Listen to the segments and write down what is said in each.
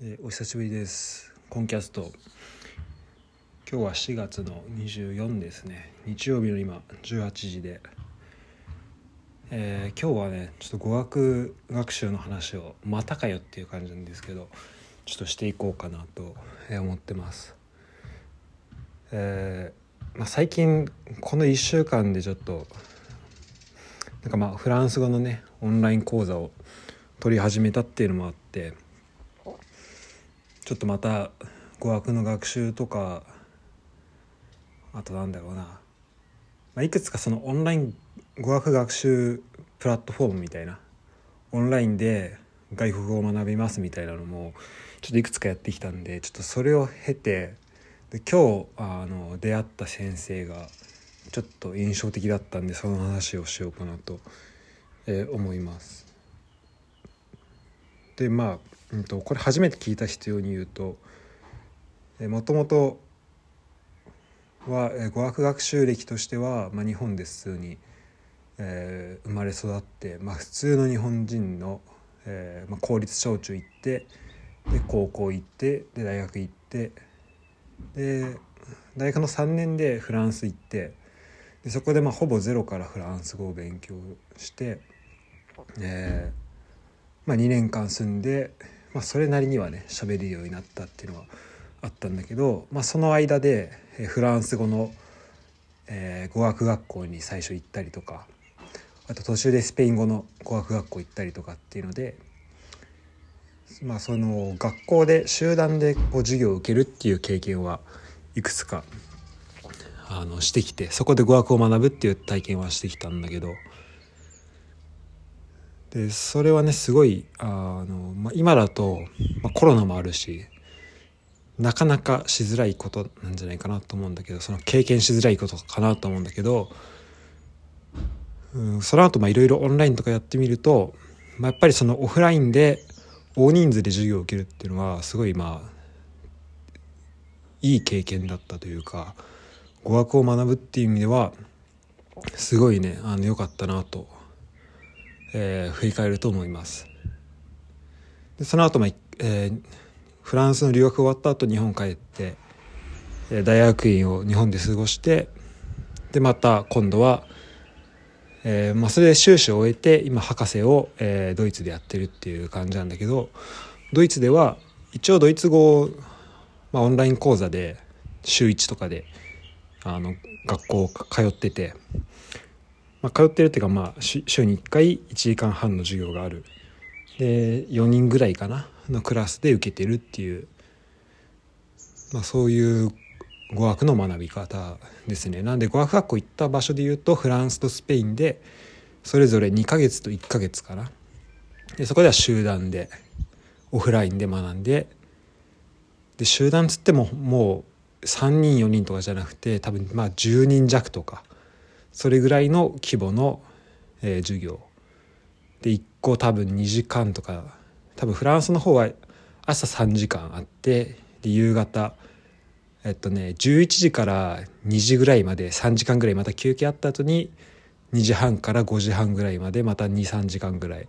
えーお久しぶりです。コンキャスト。今日は4月の24ですね。日曜日の今18時で、えー今日はねちょっと語学学習の話をまたかよっていう感じなんですけどちょっとしていこうかなと思ってます。えーまあ、最近この1週間でちょっとなんかまあフランス語のねオンライン講座を取り始めたっていうのもあってちょっとまた語学の学習とかあとなんだろうな、まあ、いくつかそのオンライン語学学習プラットフォームみたいなオンラインで外国語を学びますみたいなのもちょっといくつかやってきたんでちょっとそれを経てで今日あの出会った先生がちょっと印象的だったんでその話をしようかなと、えー思います。でまあ、うん、とこれ初めて聞いた人用に言うともともとはえー語学学習歴としては、まあ、日本で普通に、えー生まれ育って、まあ、普通の日本人の、えーまあ、公立小中行ってで高校行ってで大学行ってで大学の3年でフランス行ってでそこでまあほぼゼロからフランス語を勉強して、えーまあ、2年間住んで、まあ、それなりにはね喋れるようになったっていうのはあったんだけど、まあ、その間でフランス語の、えー語学学校に最初行ったりとかあと途中でスペイン語の語学学校行ったりとかっていうので。まあ、その学校で集団でこう授業を受けるっていう経験はいくつかあのしてきてそこで語学を学ぶっていう体験はしてきたんだけどでそれはねすごいあの、まあ、今だと、まあ、コロナもあるしなかなかしづらいことなんじゃないかなと思うんだけどその経験しづらいことかなと思うんだけど、うん、その後まあいろいろオンラインとかやってみると、まあ、やっぱりそのオフラインで大人数で授業を受けるっていうのはすごいまあいい経験だったというか語学を学ぶっていう意味ではすごいねあの良かったなと、えー振り返ると思います。でその後、まあいえーフランスの留学終わった後日本帰って、えー大学院を日本で過ごしてでまた今度は、えーまあ、それで修士を終えて今博士を、えードイツでやってるっていう感じなんだけどドイツでは一応ドイツ語を、まあ、オンライン講座で週1とかであの学校通ってて、まあ、通ってるっていうか、まあ、週に1回1時間半の授業がある。で4人ぐらいかなのクラスで受けてるっていう、まあ、そういう語学の学び方ですね。なんで語学学校行った場所で言うとフランスとスペインでそれぞれ2ヶ月と1ヶ月かな。でそこでは集団でオフラインで学んでで集団つってももう3人4人とかじゃなくて多分まあ10人弱とかそれぐらいの規模の、えー授業で1個多分2時間とか多分フランスの方は朝3時間あってで夕方えっとね11時から2時ぐらいまで3時間ぐらいまた休憩あった後に2時半から5時半ぐらいまでまた23時間ぐらい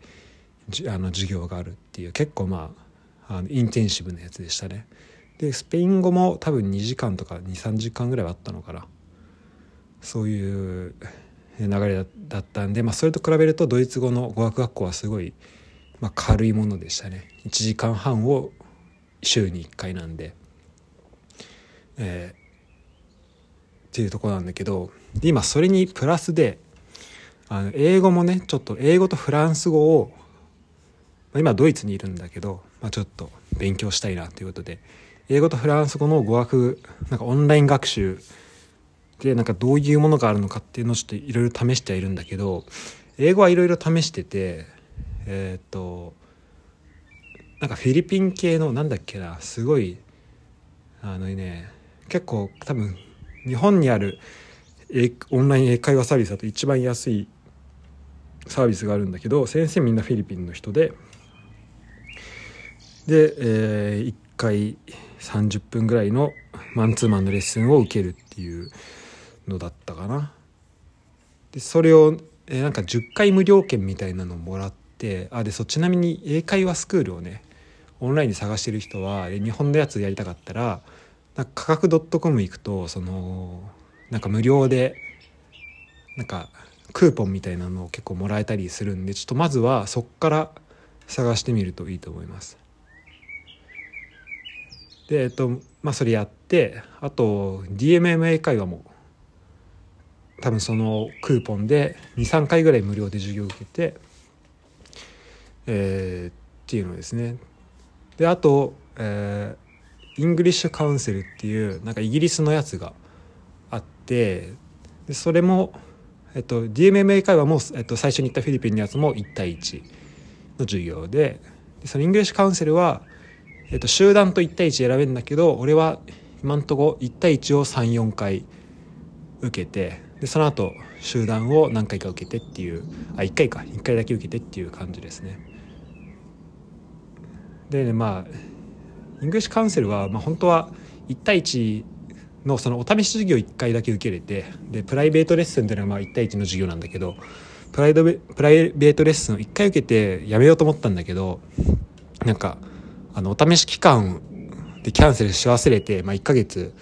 あの授業があるっていう結構まああのインテンシブなやつでしたね。でスペイン語も多分2時間とか23時間ぐらいはあったのかなそういう流れだったんで、まあ、それと比べるとドイツ語の語学学校はすごい、まあ、軽いものでしたね。1時間半を週に1回なんで、えーっていうところなんだけど今それにプラスであの英語もねちょっと英語とフランス語をまあ今ドイツにいるんだけど、まあ、ちょっと勉強したいなということで英語とフランス語の語学なんかオンライン学習でなんかどういうものがあるのかっていうのをちょっといろいろ試してはいるんだけど英語はいろいろ試しててえーっとなんかフィリピン系のなんだっけなすごいあのね結構多分日本にあるオンライン英会話サービスだと一番安いサービスがあるんだけど先生みんなフィリピンの人でで、え1回30分ぐらいのマンツーマンのレッスンを受けるっていうのだったかな。でそれを、えーなんか10回無料券みたいなのをもらってあでそうちなみに英会話スクールをねオンラインで探してる人は日本のやつやりたかったらなんか価格 .com 行くとそのなんか無料でなんかクーポンみたいなのを結構もらえたりするんでちょっとまずはそっから探してみるといいと思います。でえっとまあそれやってあと DMMA 会話も多分そのクーポンで23回ぐらい無料で授業を受けて、えー、っていうのですね。であと、えー、イングリッシュカウンセルっていうなんかイギリスのやつがあってでそれも、えっと、DMMA 会話も、えっと、最初に言ったフィリピンのやつも1対1の授業ででそのイングリッシュカウンセルは、えっと、集団と1対1選べるんだけど俺は今んとこ1対1を34回受けてでその後集団を何回か受けてっていうあ1回か。1回だけ受けてっていう感じですね。で、ね、まあイングリッシュカウンセルは、まあ、本当は1対1のそのお試し授業1回だけ受けれてでプライベートレッスンっていうのはまあ1対1の授業なんだけどプライドプライベートレッスンを1回受けてやめようと思ったんだけどなんかあのお試し期間でキャンセルし忘れて、まあ、1ヶ月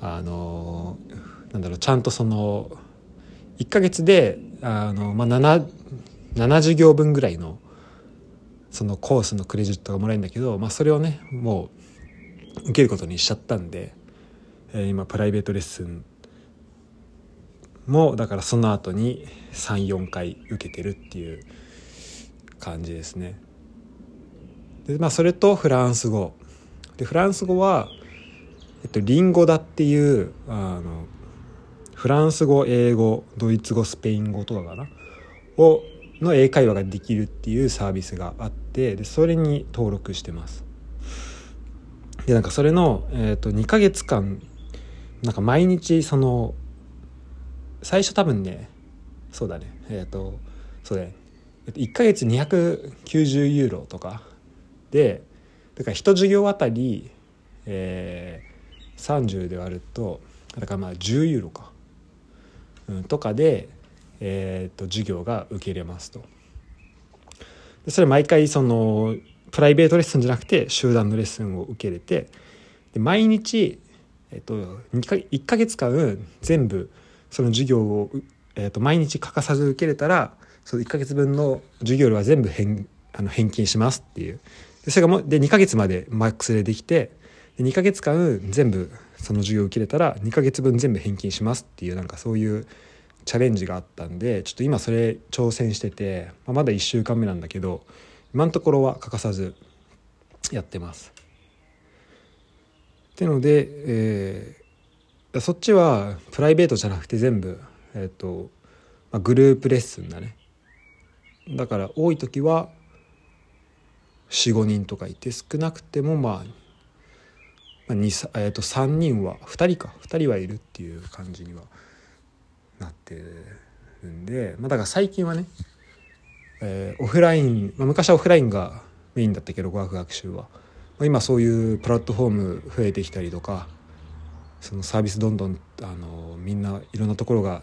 あのなんだろうちゃんとその1ヶ月であの、まあ7、7, 授業分ぐらいのそのコースのクレジットがもらえるんだけど、まあ、それをねもう受けることにしちゃったんで、えー、今プライベートレッスンもだからその後に34回受けてるっていう感じですね。でまあそれとフランス語でフランス語は、えっと、リンゴだっていうあのフランス語英語ドイツ語スペイン語とかかな？をの英会話ができるっていうサービスがあってでそれに登録してます。でなんかそれの、えーと、2ヶ月間なんか毎日その最初多分ねそうだねえっ、ー、とそうだね1ヶ月290ユーロとかでだから1授業あたり、えー、30で割るとだからまあ10ユーロか、とかで、えー、と授業が受けれますと。でそれ毎回そのプライベートレッスンじゃなくて集団のレッスンを受けれてで毎日、えー、と2か1ヶ月間全部その授業を、えー、と毎日欠かさず受けれたらその1ヶ月分の授業料は全部返あの返金しますっていうでそれがもで2ヶ月までマックスでできてで2ヶ月間全部その授業を受けれたら2ヶ月分全部返金しますっていうなんかそういうチャレンジがあったんでちょっと今それ挑戦してて、まあ、まだ1週間目なんだけど今のところは欠かさずやってます。ってので、えー、そっちはプライベートじゃなくて全部、えーとまあ、グループレッスンだね。だから多い時は45人とかいて少なくてもまあ、まあ、2えー、と3人は2人か2人はいるっていう感じにはなってるんで、まあ、だから最近はね、えー、オフライン、まあ、昔はオフラインがメインだったけど語学学習は、まあ、今そういうプラットフォーム増えてきたりとかそのサービスどんどんあのみんないろんなところが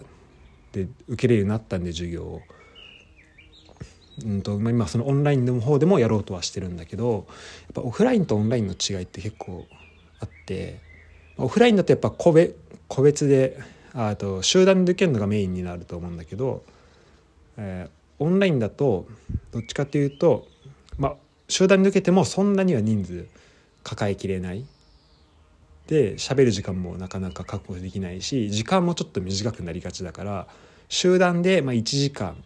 で受けれるようになったんで授業を。うんとまあ、今そのオンラインの方でもやろうとはしてるんだけどやっぱオフラインとオンラインの違いって結構あってオフラインだとやっぱ個別個別であと集団で受けるのがメインになると思うんだけど、えー、オンラインだとどっちかっていうと、まあ、集団で受けてもそんなには人数抱えきれない。で喋る時間もなかなか確保できないし時間もちょっと短くなりがちだから集団でまあ1時間。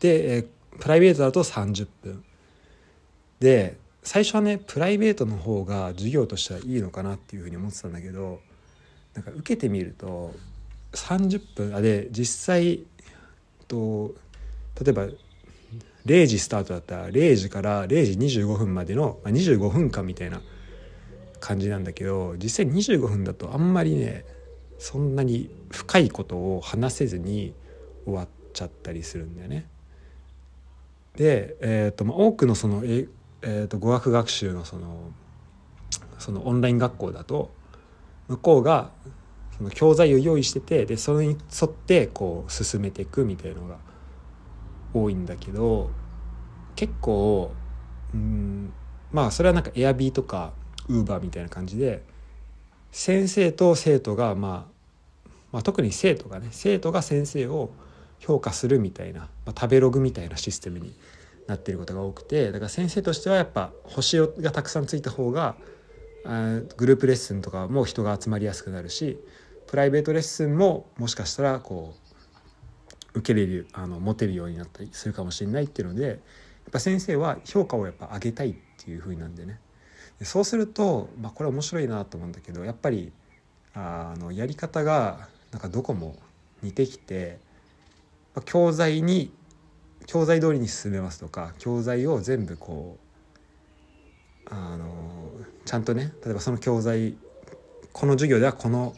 で、えー、プライベートだと30分。で最初はねプライベートの方が授業としてはいいのかなっていうふうに思ってたんだけどなんか受けてみると30分あで実際と例えば0時スタートだったら0時から0時25分までの、ま、25分間みたいな感じなんだけど実際25分だとあんまりねそんなに深いことを話せずに終わっちゃったりするんだよね。で、えーとまあ、多くのそのえ、ー、と語学学習のそのそのオンライン学校だと向こうがその教材を用意しててでそれに沿ってこう進めていくみたいのが多いんだけど結構うんまあそれはなんかエアビーとかウーバーみたいな感じで先生と生徒が、まあ、まあ特に生徒がね生徒が先生を評価するみたいな、まあ、食べログみたいなシステムになっていることが多くてだから先生としてはやっぱ星がたくさんついた方がグループレッスンとかも人が集まりやすくなるしプライベートレッスンももしかしたらこう受けれるあの持てるようになったりするかもしれないっていうのでやっぱ先生は評価をやっぱ上げたいっていう風なんでね。でそうすると、まあ、これ面白いなと思うんだけどやっぱりあのやり方がなんかどこも似てきて、まあ、教材に教材通りに進めますとか教材を全部こうあのちゃんとね例えばその教材この授業ではこの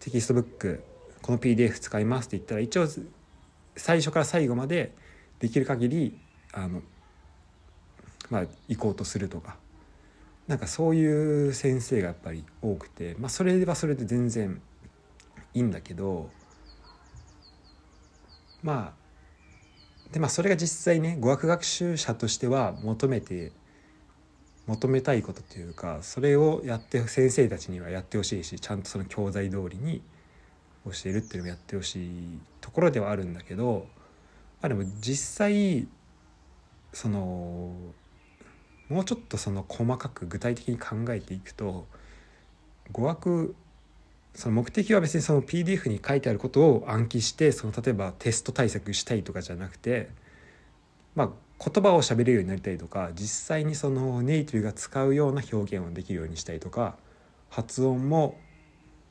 テキストブックこの PDF 使いますって言ったら一応最初から最後までできる限りあのまあ行こうとするとか。なんかそういう先生がやっぱり多くてまあそれはそれで全然いいんだけどまあでまあそれが実際ね語学学習者としては求めて求めたいことというかそれをやって先生たちにはやってほしいしちゃんとその教材通りに教えるっていうのもやってほしいところではあるんだけどまあでも実際そのもうちょっとその細かく具体的に考えていくと語学その目的は別にその PDF に書いてあることを暗記してその例えばテスト対策したいとかじゃなくてまあ言葉を喋れるようになりたいとか実際にそのネイティブが使うような表現をできるようにしたいとか発音も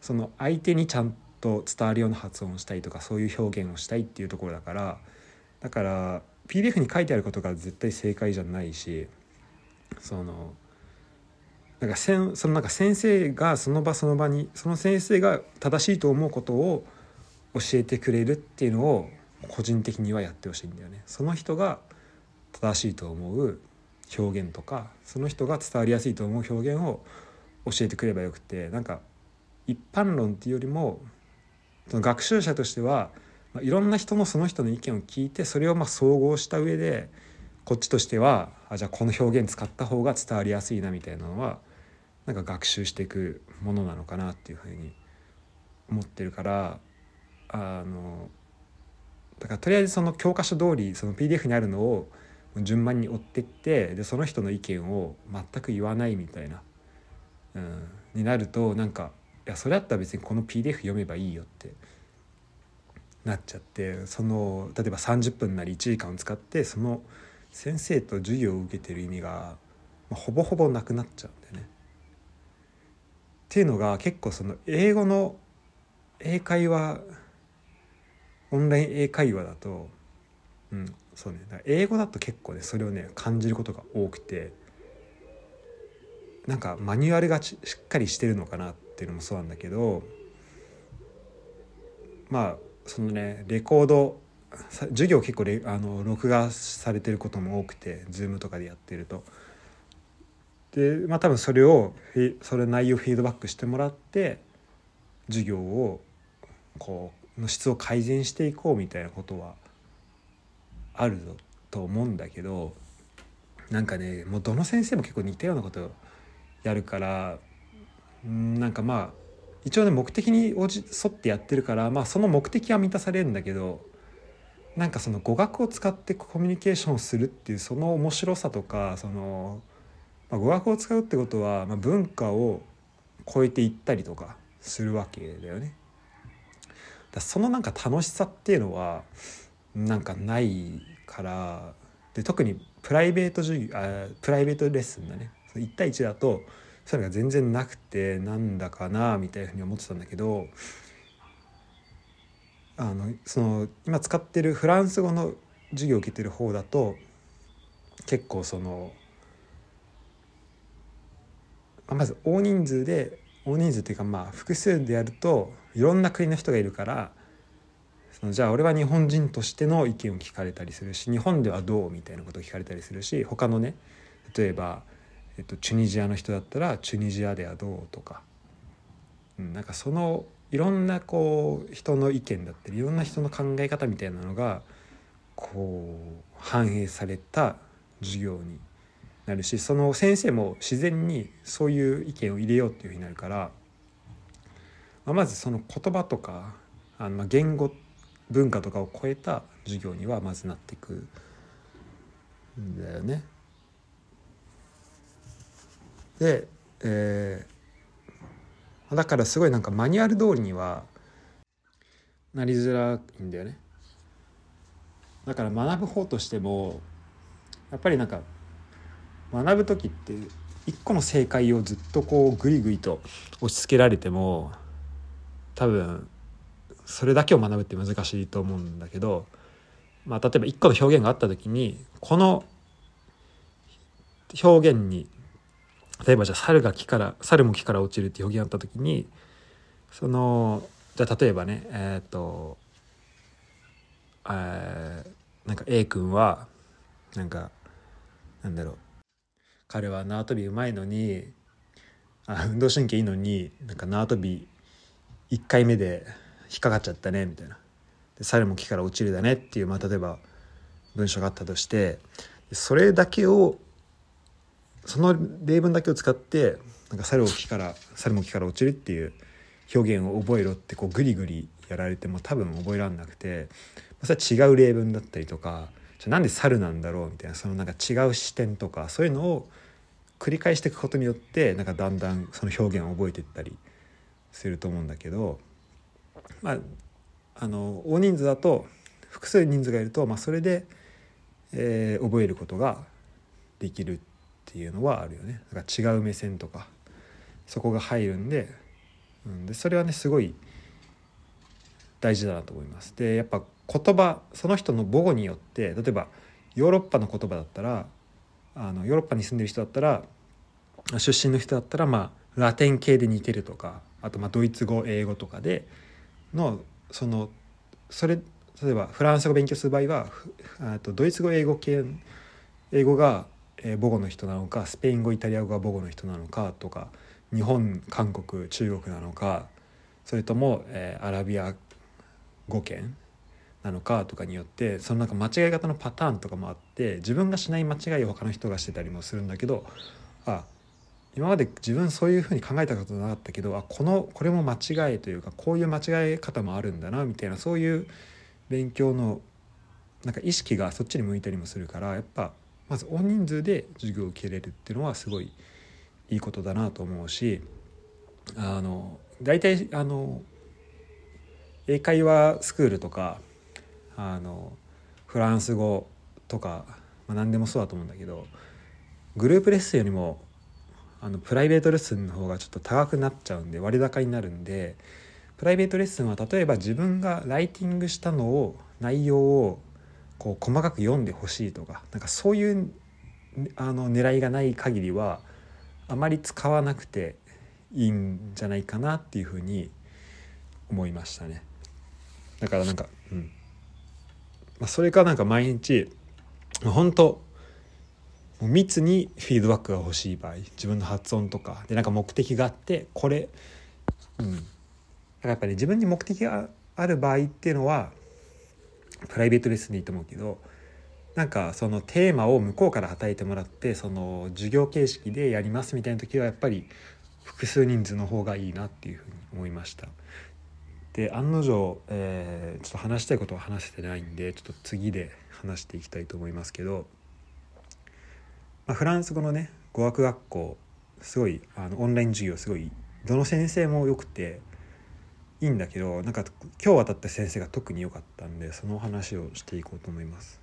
その相手にちゃんと伝わるような発音をしたいとかそういう表現をしたいっていうところだからだから PDF に書いてあることが絶対正解じゃないしそのなんかせんそのなんか先生がその場その場にその先生が正しいと思うことを教えてくれるっていうのを個人的にはやってほしいんだよね。その人が正しいと思う表現とかその人が伝わりやすいと思う表現を教えてくればよくてなんか一般論っていうよりもその学習者としては、まあ、いろんな人のその人の意見を聞いてそれをまあ総合した上でこっちとしてはあじゃあこの表現使った方が伝わりやすいなみたいなのはなんか学習していくものなのかなっていうふうに思ってるからあのだからとりあえずその教科書通りその PDF にあるのを順番に追ってってでその人の意見を全く言わないみたいな、うん、になるとなんかいやそれだったら別にこの PDF 読めばいいよってなっちゃってその例えば30分なり1時間を使ってその先生と授業を受けてる意味が、まあ、ほぼほぼなくなっちゃう。っていうのが結構その英語の英会話オンライン英会話だと、うん、そうね英語だと結構ねそれをね感じることが多くてなんかマニュアルがしっかりしてるのかなっていうのもそうなんだけどまあそのねレコード授業結構レあの録画されてることも多くて Zoom とかでやってると。でまあ多分それをそれ内容フィードバックしてもらって授業をこうの質を改善していこうみたいなことはあるぞと思うんだけどなんかねもうどの先生も結構似たようなことやるからなんかまあ一応ね目的に沿ってやってるからまあその目的は満たされるんだけどなんかその語学を使ってコミュニケーションをするっていうその面白さとかその、まあ、語学を使うってことは、まあ、文化を超えていったりとかするわけだよね。だそのなんか楽しさっていうのはなんかないからで特にプライベート授業あプライベートレッスンだね1対1だとそういうのが全然なくてなんだかなみたいなふうに思ってたんだけどあのその今使ってるフランス語の授業を受けてる方だと結構そのまず大人数で大人数っていうかまあ複数でやるといろんな国の人がいるからそのじゃあ俺は日本人としての意見を聞かれたりするし日本ではどうみたいなことを聞かれたりするし他のね例えば、えっと、チュニジアの人だったらチュニジアではどうとか、うん、なんかそのいろんなこう人の意見だったりいろんな人の考え方みたいなのがこう反映された授業になるしその先生も自然にそういう意見を入れようっていうふうになるから、まあ、まずその言葉とかあの言語文化とかを超えた授業にはまずなっていくんだよね。で、えー、だからすごいなんかマニュアル通りにはなりづらいんだよね。だから学ぶ方としてもやっぱりなんか学ぶ時って一個の正解をずっとこうグリグリと押し付けられても多分それだけを学ぶって難しいと思うんだけど、まあ、例えば一個の表現があった時にこの表現に例えばじゃあ猿が木から猿も木から落ちるって表現があった時にそのじゃあ例えばねえっ、ー、とえー、なんか A 君はなんかなんだろう。彼は縄跳びうまいのにあ運動神経いいのになんか縄跳び1回目で引っかかっちゃったねみたいな。で猿も木から落ちるだねっていう、まあ、例えば文章があったとしてそれだけをその例文だけを使ってなんか猿を木から猿も木から落ちるっていう表現を覚えろってこうグリグリやられても多分覚えられなくてそれは違う例文だったりとかじゃなんで猿なんだろうみたいなそのなんか違う視点とかそういうのを繰り返していくことによってなんかだんだんその表現を覚えていったりすると思うんだけどまああの大人数だと複数人数がいると、まあ、それで、えー、覚えることができるっていうのはあるよねだか違う目線とかそこが入るんで,、うん、でそれはねすごい大事だなと思います。でやっぱ言葉その人の母語によって例えばヨーロッパの言葉だったらあのヨーロッパに住んでる人だったら出身の人だったらまあラテン系で似てるとかあとまあドイツ語英語とかでのそのそれ例えばフランス語勉強する場合はとドイツ語英語系英語が母語の人なのかスペイン語イタリア語が母語の人なのかとか日本韓国中国なのかそれとも、えー、アラビア語圏なのかとかによってそのなんか間違い方のパターンとかもあって自分がしない間違いを他の人がしてたりもするんだけどあ今まで自分そういうふうに考えたことなかったけどあこのこれも間違いというかこういう間違い方もあるんだなみたいなそういう勉強のなんか意識がそっちに向いたりもするからやっぱまず大人数で授業を受けれるっていうのはすごいいいことだなと思うしあの大体あの英会話スクールとかあのフランス語とか、まあ、何でもそうだと思うんだけどグループレッスンよりもあのプライベートレッスンの方がちょっと高くなっちゃうんで割高になるんでプライベートレッスンは例えば自分がライティングしたのを内容をこう細かく読んでほしいとかなんかそういうあの狙いがない限りはあまり使わなくていいんじゃないかなっていうふうに思いましたね。だからなんか、まあ、それかなんか毎日本当もう密にフィードバックが欲しい場合自分の発音とかでなんか目的があってこれうんだかやっぱり、ね、自分に目的がある場合っていうのはプライベートレッスンでいいと思うけどなんかそのテーマを向こうから与えてもらってその授業形式でやりますみたいな時はやっぱり複数人数の方がいいなっていうふうに思いました。で案の定、えー、ちょっと話したいことは話せてないんでちょっと次で話していきたいと思いますけど、まあ、フランス語のね語学学校すごいあのオンライン授業すごいどの先生もよくていいんだけどなんか今日渡った先生が特に良かったんでその話をしていこうと思います。